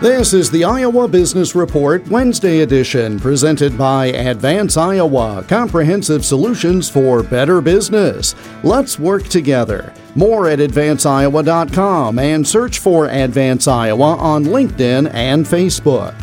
This is the Iowa Business Report Wednesday edition, presented by Advance Iowa Comprehensive Solutions for Better Business. Let's work together. More at advanceiowa.com and search for Advance Iowa on LinkedIn and Facebook.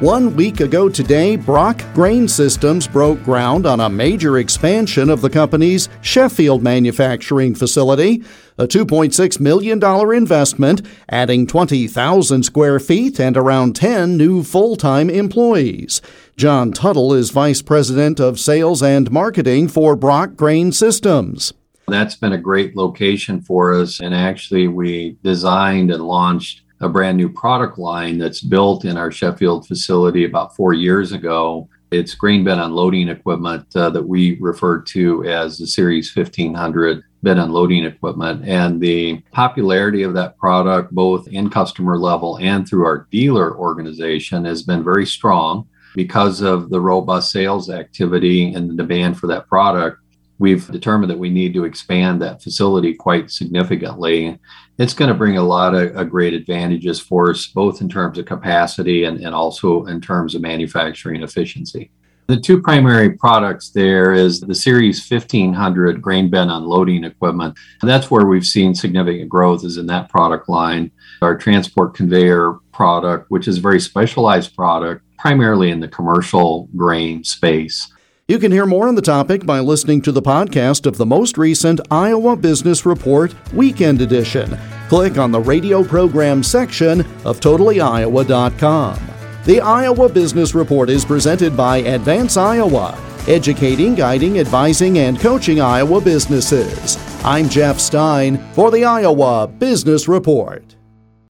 One week ago today, Brock Grain Systems broke ground on a major expansion of the company's Sheffield manufacturing facility, a $2.6 million investment, adding 20,000 square feet and around 10 new full time employees. John Tuttle is Vice President of Sales and Marketing for Brock Grain Systems. That's been a great location for us, and actually, we designed and launched a brand new product line that's built in our Sheffield facility about four years ago. It's grain bin unloading equipment uh, that we refer to as the Series 1500 bin unloading equipment. And the popularity of that product, both in customer level and through our dealer organization, has been very strong because of the robust sales activity and the demand for that product we've determined that we need to expand that facility quite significantly. It's going to bring a lot of, of, great advantages for us, both in terms of capacity and, and also in terms of manufacturing efficiency. The two primary products there is the Series 1500 grain bin unloading equipment. And that's where we've seen significant growth is in that product line. Our transport conveyor product, which is a very specialized product, primarily in the commercial grain space. You can hear more on the topic by listening to the podcast of the most recent Iowa Business Report Weekend Edition. Click on the radio program section of totallyiowa.com. The Iowa Business Report is presented by Advance Iowa, educating, guiding, advising, and coaching Iowa businesses. I'm Jeff Stein for the Iowa Business Report.